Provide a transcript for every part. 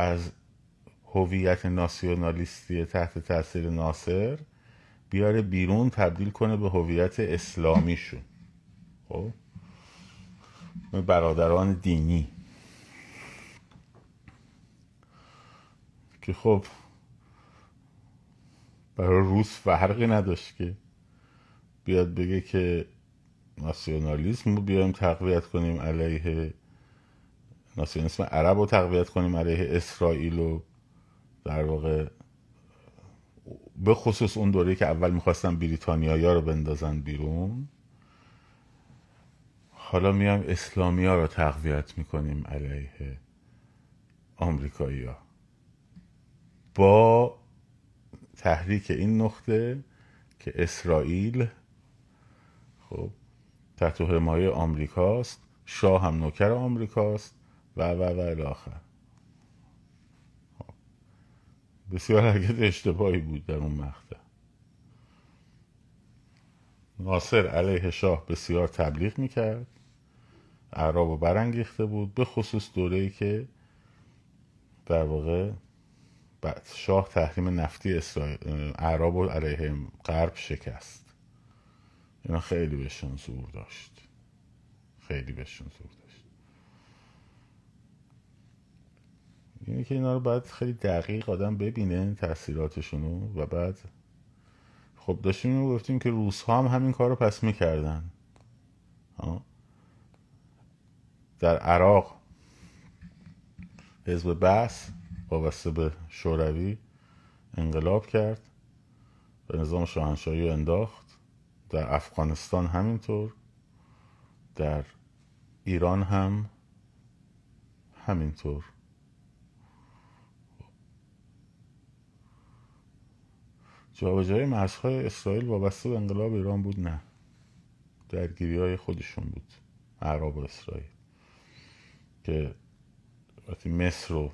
از هویت ناسیونالیستی تحت تاثیر ناصر بیاره بیرون تبدیل کنه به هویت اسلامیشون. خب؟ برادران دینی. که خب برای روس فرقی نداشت که بیاد بگه که ناسیونالیسم رو بیایم تقویت کنیم علیه ناسیونالیسم عرب رو تقویت کنیم علیه اسرائیل و در واقع به خصوص اون دوره که اول می‌خواستن بریتانیایی رو بندازن بیرون. حالا میایم اسلامی ها رو تقویت می‌کنیم علیه آمریکایی ها با تحریک این نقطه که اسرائیل خب تحت حمایه آمریکاست شاه هم نوکر آمریکاست. و و و الاخر خب. بسیار حرکت اشتباهی بود در اون مقطع. ناصر علیه شاه بسیار تبلیغ می‌کرد. اعراب و برانگیخته بود به خصوص دوره ای که در واقع شاه تحریم نفتی اسرائیل اعراب و علیه غرب شکست. اینا خیلی بهشون زور داشت. خیلی بهشون زور داشت. یعنی که اینا رو باید خیلی دقیق آدم ببینه تاثیراتشونو و بعد خب داشتیم گفتیم که روس ها هم همین کار رو پس می‌کردن. در عراق حزب بس وابسته به شوروی انقلاب کرد به نظام شاهنشاهی انداخت. در افغانستان همینطور در ایران هم همینطور. جابجایی مرزهای اسرائیل وابسته به انقلاب ایران بود؟ نه. درگیری های خودشون بود. عرب و اسرائیل. که وقتی مصر و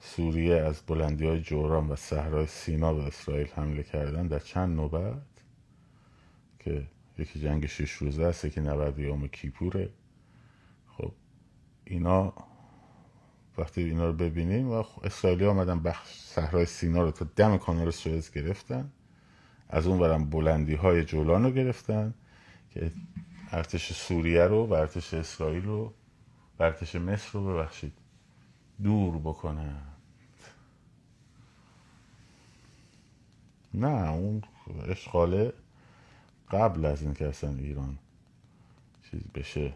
سوریه از بلندی های جوران و صحرای سینا به اسرائیل حمله کردن در چند نوبت که یکی جنگ شش روزه است یکی نبرد یوم کیپوره. خب اینا وقتی اینا رو ببینیم و اسرائیلی آمدن بخش صحرای سینا رو تا دم کانال سوئز گرفتن. از اون برم بلندی های جولان رو گرفتن که ارتش سوریه رو و ارتش اسرائیل رو و ارتش مصر رو ببخشید. دور بکنن. نه اون اشغاله قبل از اینکه اصلا ایران چیز بشه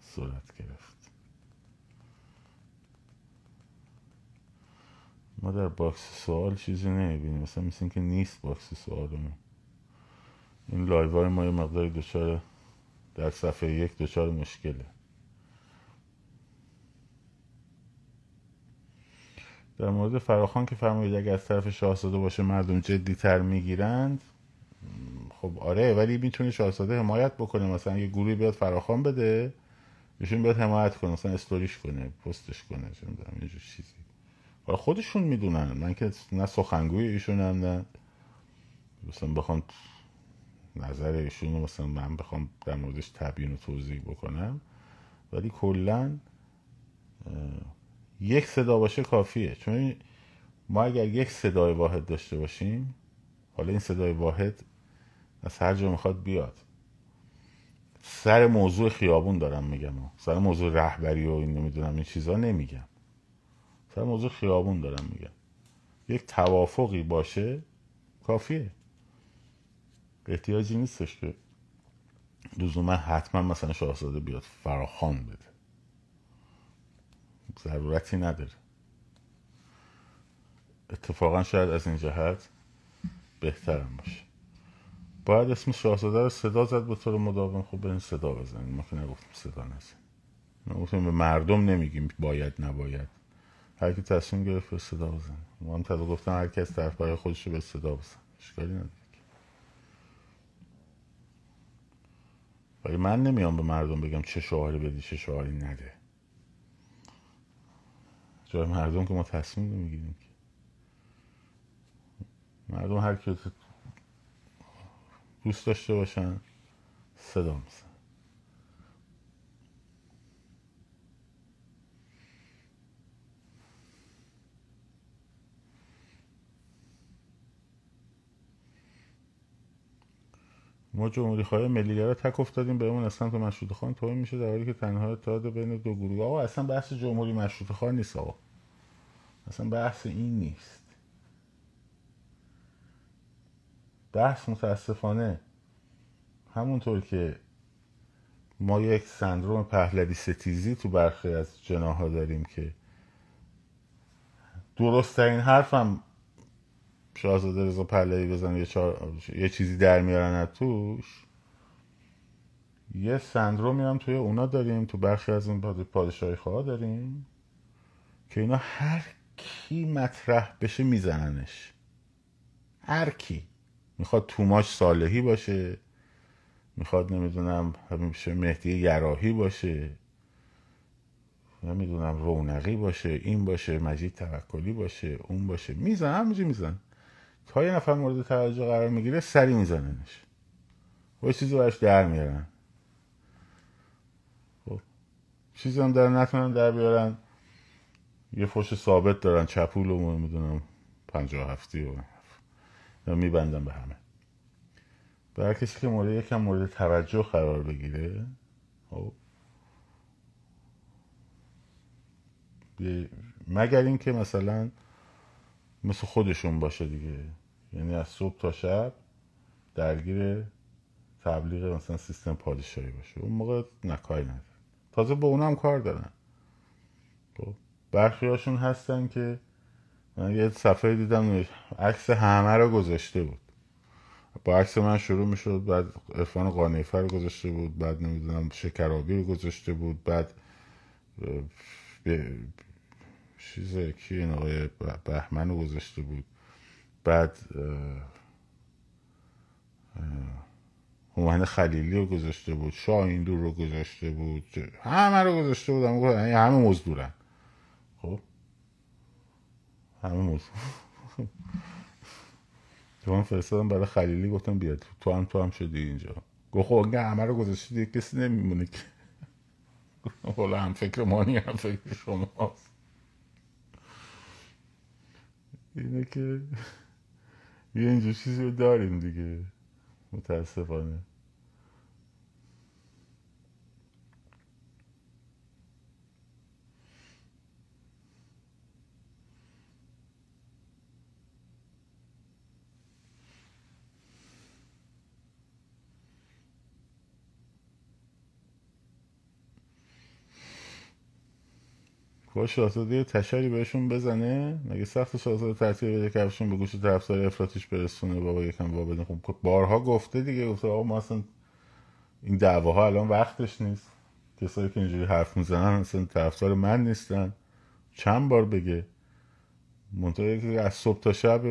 صورت گرفت. ما در box سوال چیزی نمی‌بینیم مثلا مثل که نیست box سوالمون این live های ما یه مقداری دچار در صفحه یک دچار مشکله. در مورد فراخوان که فرمایید اگر از طرف شاهزاده باشه مردم جدی تر می‌گیرند خب آره ولی می‌تونه شاهزاده حمایت بکنه. مثلا یه گروهی بیاد فراخوان بده ایشون بیاد حمایت کنه مثلا استوریش کنه پستش کنه می‌دونم اینجور چیزی. خودشون می‌دونن. من که نه سخنگوی ایشون هم نه مثلا بخوام نظر ایشون مثلا من بخوام در موردش تبیین و توضیح بکنم. ولی کلا یک صدا باشه کافیه. چون ما اگر یک صدای واحد داشته باشیم حالا این صدای واحد از هر جا می‌خواد بیاد. سر موضوع خیابون دارم میگم. سر موضوع رهبری و این نمی‌دونم این چیزا نمیگم. سر موضوع خیابون دارم میگم. یک توافقی باشه کافیه. احتیاجی نیستش که لزوما حتما مثلا شاهزاده بیاد فراخان بده. ضرورتی نداره. اتفاقا شاید از این جهت بهترم باشه. باید اسم شاهزاده رو صدا زد به طور مداوم. خب برین صدا بزنید ما که نگفتیم صدا نزن. ما گفتیم به مردم نمیگیم باید نباید. هر کی تصمیم گرفت به صدا بزن ما هم تدا گفتم هر کس طرف برای خودش رو به صدا بزن اشکالی نداره. ولی من نمیام به مردم بگم چه شعاری بدی چه شعاری نده. جای مردم که ما تصمیم نمی‌گیریم مردم هر کی دوست داشته باشن صدا میزن ما جمهوری خواهی ملیگرا تک افتادیم به اون اصلا تو مشروط خان توی میشه در حالی که تنها اتحاد بین دو گروه آقا اصلا بحث جمهوری مشروط خان نیست آقا. اصلا بحث این نیست. بحث متاسفانه همونطور که ما یک سندروم پهلوی ستیزی تو برخی از جناها داریم که درست ترین حرفم شاهزاده رضا پهلوی بزنه یه, چار... یه چیزی در میارن از توش. یه سندرومی هم توی اونا داریم تو برخی از اون پادشاهی خواه داریم که اینا هر کی مطرح بشه میزننش. هر کی. می‌خواد توماش صالحی باشه می‌خواد نمی‌دونم همیشه مهدی یراهی باشه نمی‌دونم رونقی باشه این باشه مجید توکلی باشه اون باشه. میزن همینجا میزن تا یه نفر مورد توجه قرار می‌گیره سری میزننش. و یه چیزی براش در میارن. خب چیزی هم در نتونن در بیارن. یه فش ثابت دارن چپول و می‌دونم پنجاه هفتی و میبندن به همه. برای کسی که مورد یکم مورد توجه قرار بگیره خب مگر اینکه مثلا مثل خودشون باشه دیگه. یعنی از صبح تا شب درگیر تبلیغ مثلا سیستم پادشاهی باشه. اون موقع نکاری نداره تازه با اونم کار دارن خب برخی هاشون هستن که من یه صفحه دیدم عکس همه رو گذاشته بود. با عکس من شروع می‌شد بعد ارفان قانیفر گذاشته بود بعد نمی‌دونم شکرابی رو گذاشته بود بعد چیزه کی این آقای بهمن رو گذاشته بود. بعد هومن خلیلی رو گذاشته بود شاه دور رو گذاشته بود همه رو گذاشته بود یعنی همه مزدورن. خب؟ همه مزدور. تو هم فرستادم برای خلیلی گفتم بیاد تو هم تو هم شدی اینجا. گفت خب همه رو گذاشته دیگه کسی نمیمونه که. حالا هم فکر مانی هم فکر شماست. اینه که یه اینجور چیزی رو داریم دیگه. متاسفانه. با شاهزاده تشری بهشون بزنه؟ مگه سخت شاهزاده ترتیب بده کفشون به گوش طرفدار افراتیش برسونه؟ بابا یکم بابا بدین خب بارها گفته دیگه گفته آقا ما اصلا این دعواها الان وقتش نیست. کسایی که اینجوری حرف می‌زنن اصلا طرفدار من نیستن. چند بار بگه. منطقه که از صبح تا شب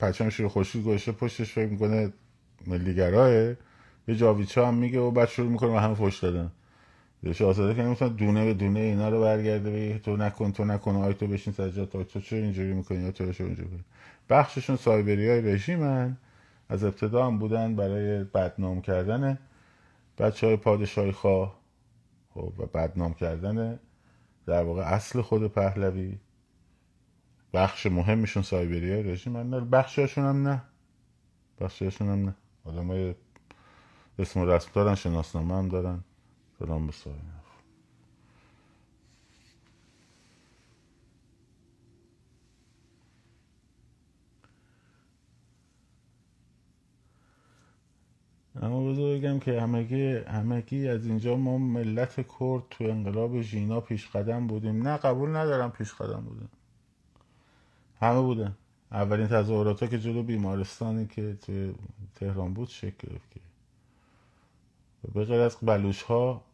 پچمش رو خوشی گوشه پشتش فکر می‌کنه ملیگراه. یه جاویچا هم میگه و بعد شروع می‌کنه و همه فش دادن. شاهزاده که نمی‌تونه دونه به دونه اینا رو برگرده بگه تو نکن تو نکن آی تو بشین سجاد تو چه اینجوری می‌کنی؟ یا تو چه اینجوری بخششون سایبری های رژیمن. از ابتدا هم بودن برای بدنام کردن بچه های پادشاهی خواه. خب، و بدنام کردن در واقع اصل خود پهلوی. بخش مهمشون سایبری های رژیمن بخششون هم نه. بخششون هم نه. آدم اسم و رسم دارن شناسنامه هم دارن. سلام به اما بذار بگم که همگی, همگی از اینجا ما ملت کرد تو انقلاب ژینا پیش قدم بودیم. نه قبول ندارم پیش قدم بودیم همه بودن. اولین تظاهرات که جلو بیمارستانی که تو تهران بود شکل گرفت به غیر از بلوش ها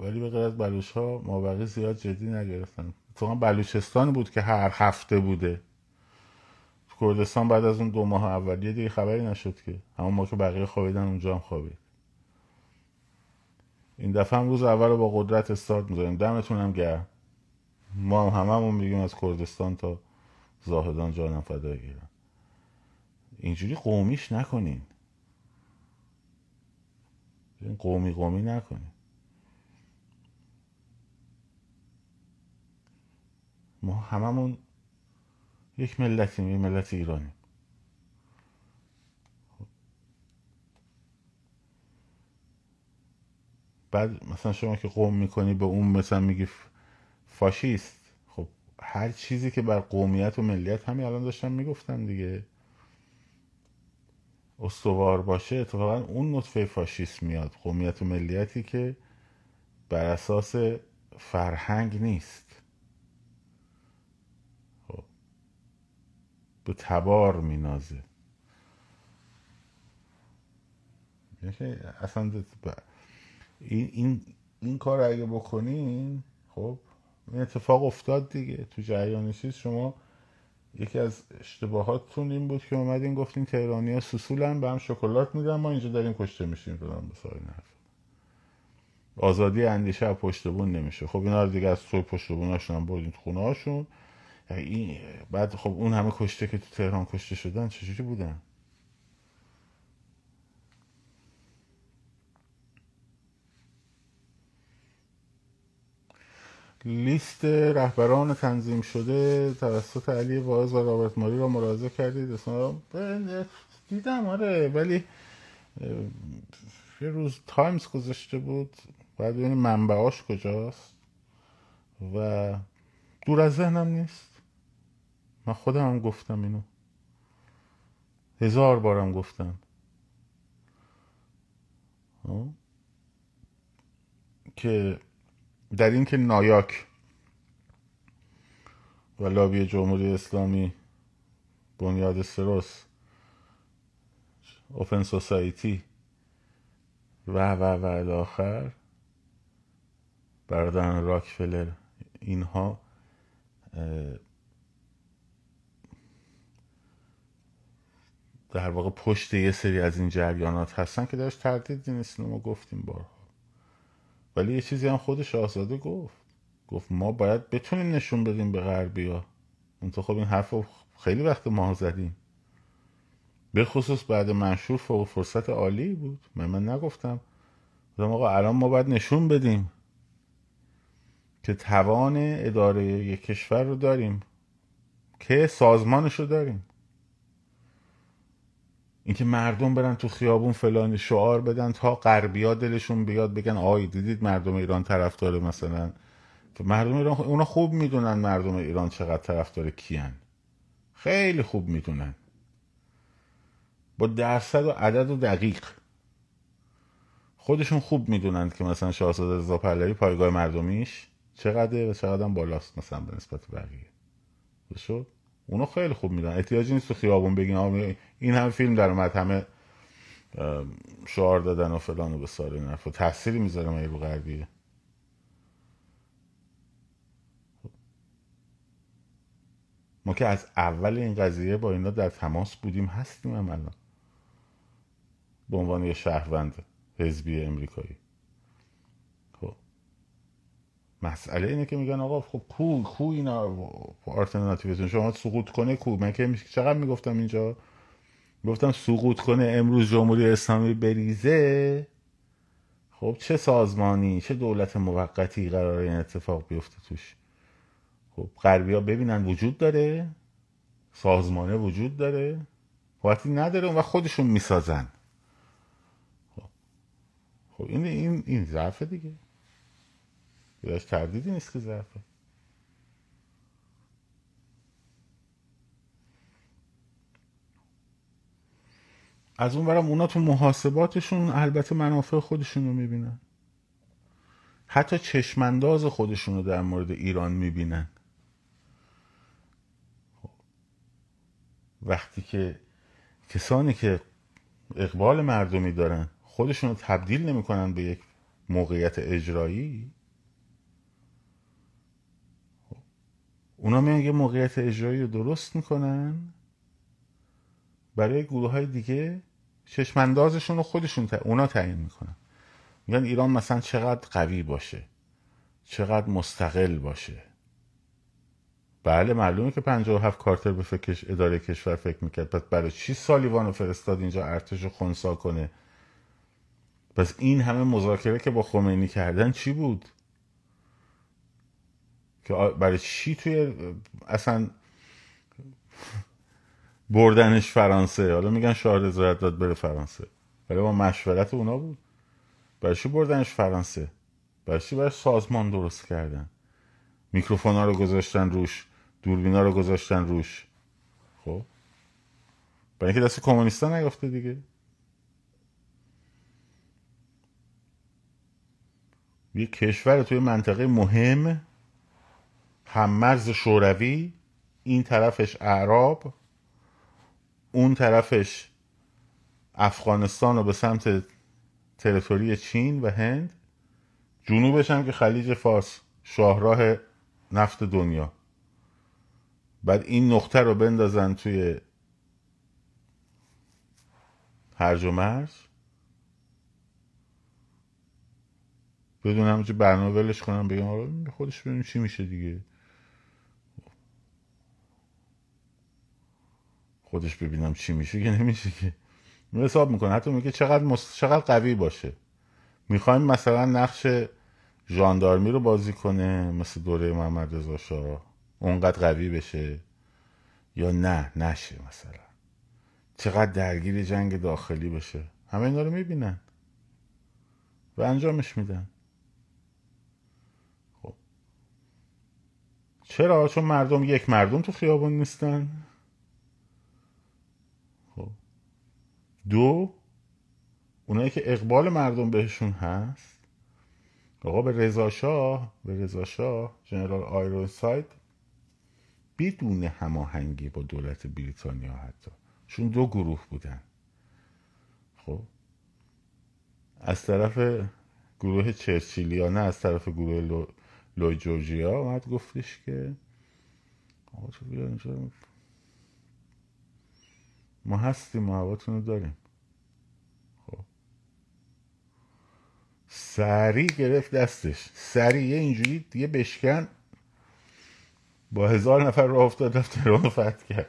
ولی به غیر از بلوش ها مابقی زیاد جدی نگرفتن. اتفاقا بلوچستان بود که هر هفته بوده. کردستان بعد از اون دو ماه اولیه دیگه خبری نشد که. همون ما که بقیه خوابیدن اونجا هم خوابید. این دفعه هم روز اول رو با قدرت استارت می‌ذاریم. دمتون هم گرم. ما هم هممون میگیم از کردستان تا زاهدان جانم فدای گیرم. اینجوری قومیش نکنین. قومی قومی نکنین. ما هممون یک ملتیم یک ملت ایرانی بعد مثلا شما که قوم می‌کنی به اون مثلا میگی فاشیست خب هر چیزی که بر قومیت و ملیت همین الان داشتم می‌گفتم دیگه. استوار باشه اتفاقا اون نطفه فاشیست میاد قومیت و ملیتی که بر اساس فرهنگ نیست خب. به تبار مینازه. اصلا این, این, این کار اگه بکنین خب این اتفاق افتاد دیگه. تو جریان چیز شما یکی از اشتباهاتتون این بود که اومدین گفتین تهرانی ها سسولن به هم شکلات میدن ما اینجا داریم کشته میشیم فلان نرف آزادی اندیشه از پشت نمیشه. خب اینا رو دیگه از توی پشت بوناشون هم بردین خونه هاشون بعد خب اون همه کشته که تو تهران کشته شدن چجوری بودن؟ لیست رهبران تنظیم شده توسط علی واعظ و رابرت ماری را مراجعه کردید؟ دیدم آره ولی یه روز تایمز گذاشته بود. باید ببینیم منبعاش کجاست و دور از ذهنم نیست. من خودم هم گفتم اینو. هزار بارم گفتم. که در اینکه نایاک و لابی جمهوری اسلامی بنیاد سروس اوپن سوسایتی و و و الاخر برادران راکفلر اینها در واقع پشت یه سری از این جریانات هستن که درش تردیدی نیست ما گفتیم بارها. ولی یه چیزی هم خود شاهزاده گفت. گفت ما باید بتونیم نشون بدیم به غربی ها. تو خب این حرف خیلی وقت ما زدیم. به خصوص بعد منشور فوق فرصت عالی بود. من من نگفتم. گفتم آقا الان ما باید نشون بدیم که توان اداره یک کشور رو داریم که سازمانش رو داریم. اینکه مردم برن تو خیابون فلان شعار بدن تا غربیا دلشون بیاد بگن آی دیدید مردم ایران طرفدار مثلا؟ مردم ایران اونا خوب می‌دونن مردم ایران چقدر طرفدار کیان. خیلی خوب می‌دونن. با درصد و عدد و دقیق. خودشون خوب می‌دونن که مثلا شاهزاده رضا پهلوی پایگاه مردمیش چقدر و چقدر بالاست مثلا به نسبت بقیه. شد؟ اونا خیلی خوب میدن احتیاجی نیست تو خیابون بگین این هم فیلم در اومد همه شعار دادن و فلان و بسار این و تأثیری می‌ذاره من رو غربیه؟ ما که از اول این قضیه با اینا در تماس بودیم هستیم هم الان. به عنوان یه شهروند حزبی امریکایی. مسئله اینه که میگن آقا خب کو کو اینا آلترناتیوتون شما سقوط کنه کو؟ من که چقدر می‌گفتم اینجا؟ گفتم سقوط کنه امروز جمهوری اسلامی بریزه. خب چه سازمانی چه دولت موقتی قرار این اتفاق بیفته توش؟ خب غربی ببینن وجود داره. سازمانه وجود داره. وقتی نداره و خودشون می‌سازن. خب, خب این این این ضعف دیگه. بهش تردیدی نیست که ضعفه از اون برم اونا تو محاسباتشون البته منافع خودشون رو می‌بینن. حتی چشمانداز خودشون رو در مورد ایران می‌بینن. وقتی که کسانی که اقبال مردمی دارن خودشون رو تبدیل نمی‌کنن به یک موقعیت اجرایی اونا میان یه موقعیت اجرایی رو درست می‌کنن برای گروه های دیگه چشماندازشون رو خودشون تا... اونا تعیین می‌کنن. میگن ایران مثلا چقدر قوی باشه چقدر مستقل باشه. بله معلومه که هفت کارتر به فکرش اداره کشور فکر می‌کرد. پس برای چی سالیوان فرستاد اینجا ارتش رو خونسا کنه؟ پس این همه مذاکره که با خمینی کردن چی بود؟ که برای چی توی اصلا بردنش فرانسه؟ حالا میگن شاه رضایت داد بره فرانسه. ولی با مشورت اونا بود. برای چی بردنش فرانسه؟ برای چی برای سازمان درست کردن؟ میکروفون ها رو گذاشتن روش. دوربینا رو گذاشتن روش. خب؟ برای اینکه دست کمونیستا نیافته دیگه. یه کشور توی منطقه مهم هممرز شوروی این طرفش اعراب اون طرفش افغانستان رو به سمت تریتوری چین و هند. جنوبش هم که خلیج فارس شاهراه نفت دنیا. بعد این نقطه رو بندازن توی هرج و مرج بدون همونجا برنامه ولش کنم بگم آره خودش ببینیم چی میشه دیگه. خودش ببینم چی میشه که نمیشه که. حساب می‌کنه. حتی میگه چقدر مست... چقدر قوی باشه. می‌خوایم مثلا نقش ژاندارمی رو بازی کنه مثل دوره محمد رضا شاه. اونقدر قوی بشه یا نه؟ نشه مثلا. چقدر درگیر جنگ داخلی بشه. همه اینا رو می‌بینن. و انجامش میدن. خب. چرا؟ چون مردم یک مردم تو خیابون نیستن. دو اونایی که اقبال مردم بهشون هست. آقا به رضا شاه به رضا شاه جنرال آیرون ساید بدون هماهنگی با دولت بریتانیا حتی. چون دو گروه بودن. خب؟ از طرف گروه چرچیلیانه از طرف گروه لو... لوی جورجیا اومد گفتش که آقا تو بیا اینجا ما هستیم ما هواتون رو داریم. خب. سریع گرفت دستش. سریع اینجوری دیگه بشکن. با هزار نفر راه افتاد رفت رو فتح کرد.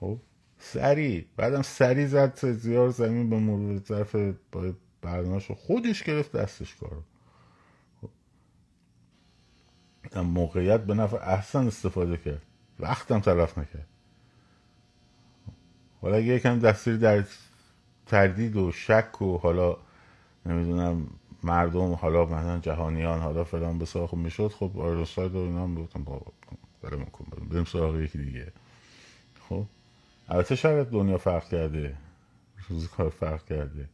خب. سریع. بعدم سریع زد زیار زمین به مرور ظرف با خودش گرفت دستش کارو. خب. موقعیت به نفع احسن استفاده کرد. وقتم تلف نکرد. حالا اگه یکم دستوری در تردید و شک و حالا نمی‌دونم مردم حالا مثلا جهانیان حالا فلان به خب می‌شد خب آیروساید و اینا هم برم کن بریم سراغ یکی دیگه. خب؟ البته شاید دنیا فرق کرده روزگار فرق کرده.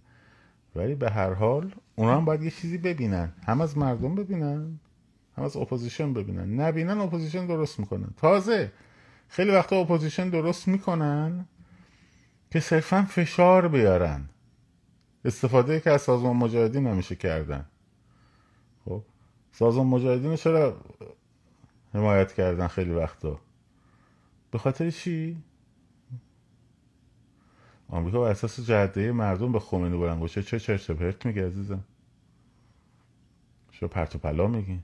ولی به هر حال اونا هم باید یه چیزی ببینن. هم از مردم ببینن هم از اپوزیشن ببینن. نبینن اپوزیشن درست می‌کنن. تازه خیلی وقتا اپوزیشن درست می‌کنن. که صرفا فشار بیارن. استفاده‌ای که از سازمان مجاهدین نمیشه کردن. خب سازمان مجاهدین چرا حمایت کردن خیلی وقتا؟ به خاطر چی؟ آمریکا بر اساس جهده مردم به خمینی بلند چه چه چرت پرت میگه عزیزم؟ شو پرت و پلا میگی؟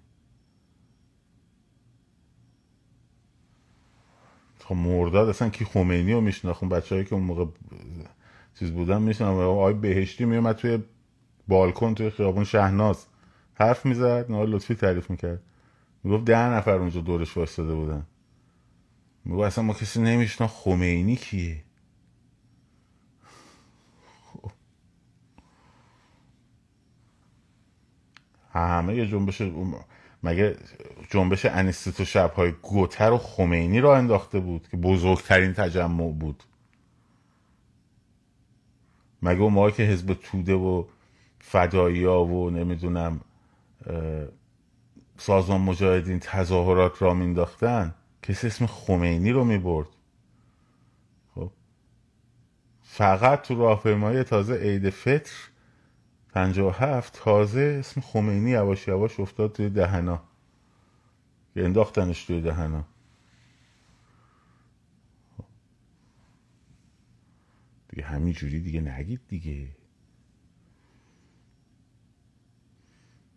خب مرداد اصلا کی خمینی رو میشناخون بچه هایی که اون موقع چیز بودن میشنم آقای بهشتی میومد توی بالکن توی خیابون شهناز حرف می‌زد نه لطفی تعریف می‌کرد. می‌گفت ده نفر اونجا دورش واسطه بودن. می‌گفت اصلا ما کسی نمیشنا خمینی کیه؟ همه یه جنبش مگه جنبش انیستو شبهای گوتر و خمینی را انداخته بود که بزرگترین تجمع بود؟ مگه موقع که حزب توده و فدایی ها و نمی‌دونم سازمان مجاهدین تظاهرات را مینداختن کسی اسم خمینی رو می‌برد؟ خب فقط تو راهپیمایی تازه عید فطر پنجاه هفت تازه اسم خمینی یواش یواش افتاد توی دهنا. که انداختنش توی دهنا. دیگه همین جوری دیگه نگید دیگه.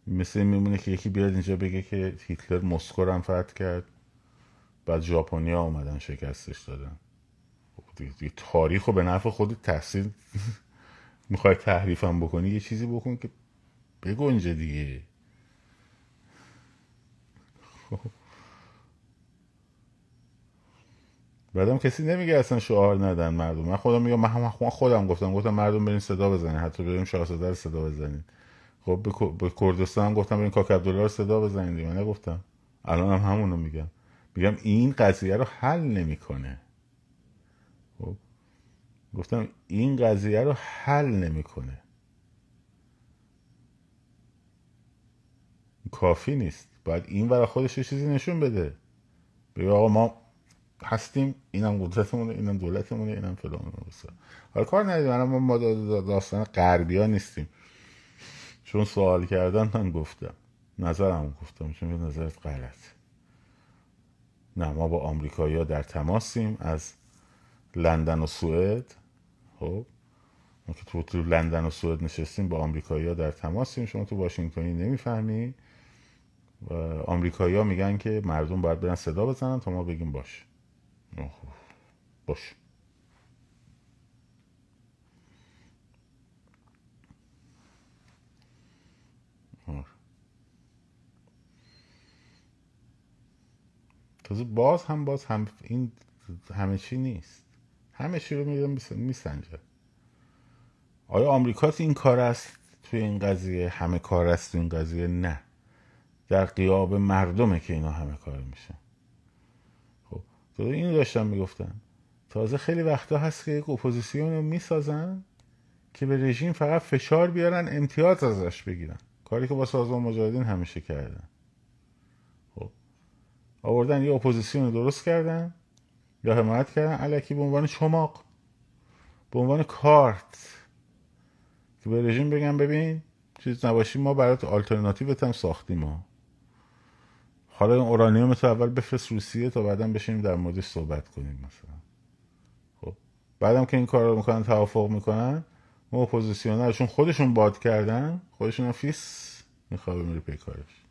مثل میمونه که یکی بیاد اینجا بگه که هیتلر مسکو هم فتح کرد. بعد ژاپنیا اومدن شکستش دادن. خب دیگه تاریخ رو به نفع خود تحصیل می‌خوای تحریفم بکنی یه چیزی بکن که بگنجه دیگه. خب. بعدم کسی نمیگه اصلا شعار ندن مردم. من خودم میگم من خودم گفتم گفتم مردم برین صدا بزنین. حتی بریم شاهزاده رو صدا بزنین. خب به, کردستان گفتم این کاک عبدالله رو صدا بزنید من نگفتم. الان هم همونو میگم. میگم این قضیه رو حل نمی‌کنه. گفتم این قضیه رو حل نمی‌کنه. کافی نیست. باید این برای خودش چیزی نشون بده. بگه آقا ما هستیم اینم قدرتمونه اینم دولتمونه اینم فلان حالا کار ندید منم ما داستان غربی ها نیستیم. چون سوال کردن من گفتم. نظرم گفتم. چون نظرت غلط. نه ما با آمریکایی ها در تماسیم. از لندن و سوئد. خب ما که تو, تو لندن و سوئد نشستیم با آمریکایی ها در تماسیم. شما تو واشنگتنی نمی‌فهمی. و آمریکایی ها میگن که مردم باید برن صدا بزنن تا ما بگیم باش. باش. تازه باز هم باز هم این همه چی نیست. همه چی رو میگم میسنجه. آیا آمریکا این کار است؟ توی این قضیه همه‌کاره است این قضیه؟ نه. در غیاب مردمه که اینا همه‌کاره میشه خب تو این داشتم می‌گفتن. تازه خیلی وقتا هست که یک اپوزیسیون رو می‌سازن که به رژیم فقط فشار بیارن امتیاز ازش بگیرن. کاری که با سازمان مجاهدین همیشه کردن. خب آوردن یه اپوزیسیون رو درست کردن. یا حمایت کردن الکی به عنوان چماق به عنوان کارت. که به رژیم بگن ببین چیز نباشی ما برات آلترناتیوت هم ساختیم ما حالا این اورانیوم تو اول بفرست روسیه تا بعدا بشینیم در موردش صحبت کنیم مثلا. خب بعدم که این کار رو می‌کنن توافق می‌کنن اما اپوزیسیون رو که خودشون باد کردن خودشون هم فیس میخوابه میره پی کارش.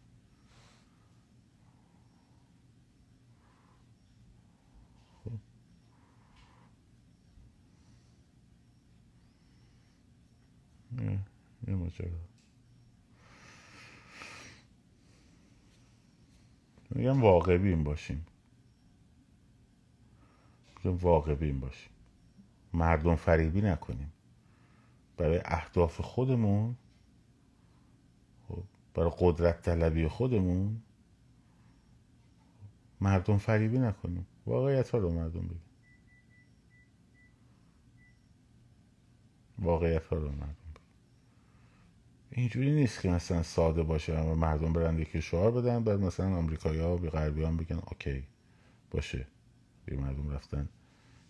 یه ماجرا میگم واقع باشیم میگم واقع بین باشیم مردم فریبی نکنیم برای اهداف خودمون برای قدرت طلبی خودمون مردم فریبی نکنیم واقعیت ها رو مردم بگیم واقعیت ها رو مردم اینجوری نیست که مثلا ساده باشه و مردم برن یکی شعار بدن بعد مثلا آمریکایی ها به هم بگن اوکی باشه. یه مردم رفتن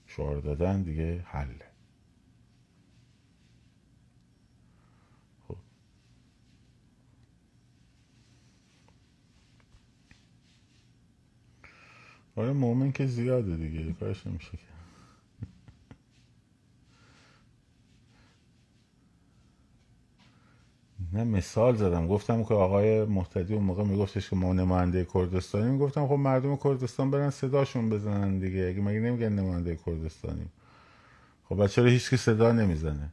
شعار دادن دیگه حله خب. آره مومن که زیاده دیگه کارش نمیشه که. نه مثال زدم. گفتم که آقای محتدی اون موقع میگفتش که ما نماینده کردستانی گفتم خب مردم کردستان برن صداشون بزنن دیگه. اگه مگه نمیگن نماینده کردستانی خب چرا هیچ صدا نمی‌زنه؟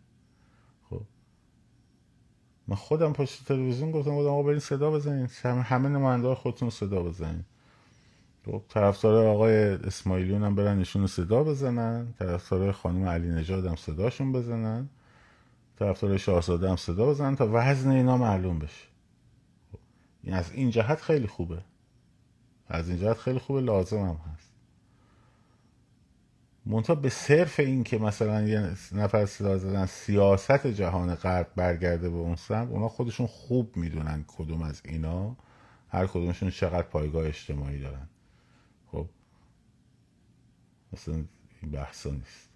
خب. من خودم پشت تلویزیون گفتم آقا برین صدا بزنین. همه نماینده خودتون صدا بزنین. خب طرفدار آقای اسماعیلیون هم برن ایشون صدا بزنن. طرفدار خانم علی نژاد هم صداشون بزنن. طرفدار شاهزاده هم صدا بزنن تا وزن اینا معلوم بشه. این از این جهت خیلی خوبه. از این جهت خیلی خوبه لازم هم هست. منتها به صرف این که مثلا یه نفر صدا زدن سیاست جهان غرب برگرده به اون سمت اونا خودشون خوب می‌دونن کدوم از اینا هر کدومشون چقدر پایگاه اجتماعی دارن. خب مثلا این بحثا نیست.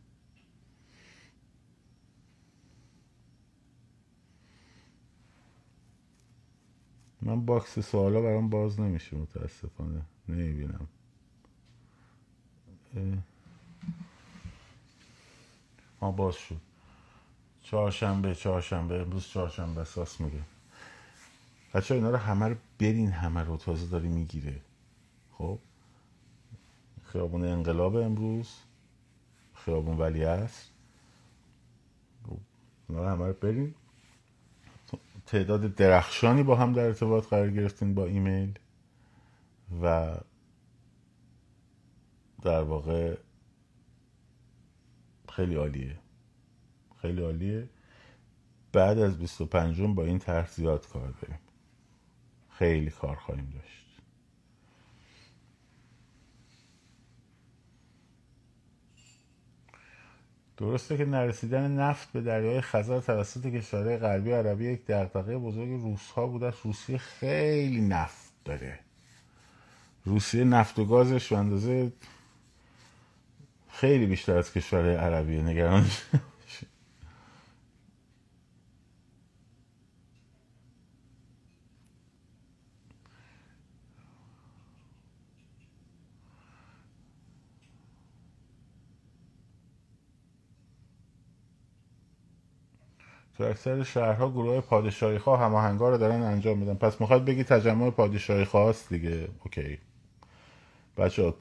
من باکس سوالا برام باز نمیشه متاسفانه. نمی‌بینم. ما باز شد. چهارشنبه چهارشنبه امروز چهارشنبه اساس میگه. بچه اینا رو همه رو برین همه رو تازه داری می‌گیره. خب؟ خیابون انقلاب امروز خیابون ولی است خب، اینا رو همه رو برین. تعداد درخشانی با هم در ارتباط قرار گرفتین با ایمیل و در واقع خیلی عالیه. خیلی عالیه. بعد از 25 با این طرح زیاد کار داریم. خیلی کار خواهیم داشت. درسته که نرسیدن نفت به دریای خزر توسط کشورهای غربی عربی یک دغدغه بزرگ روسها بوده روسیه خیلی نفت داره. روسیه نفت و گازش به اندازه خیلی بیشتر از کشورهای عربی نگران تو اکثر شهرها گروه پادشاهی خواه هماهنگا رو دارن انجام میدن. پس می‌خواد بگی تجمع پادشاهی خواست دیگه. اوکی. بچه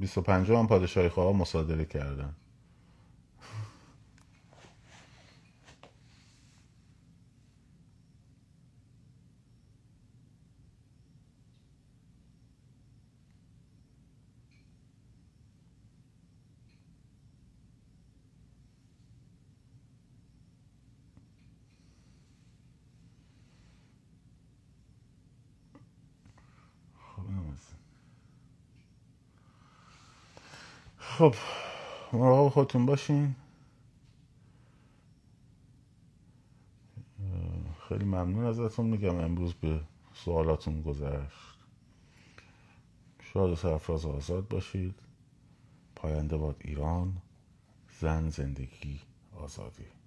25 هم پادشاهی خواه مصادره کردن. خب مراقب خودتون باشین. خیلی ممنون ازتون میگم امروز به سوالاتون گذشت. شاد و سرفراز آزاد باشید. پاینده باد ایران زن زندگی آزادی.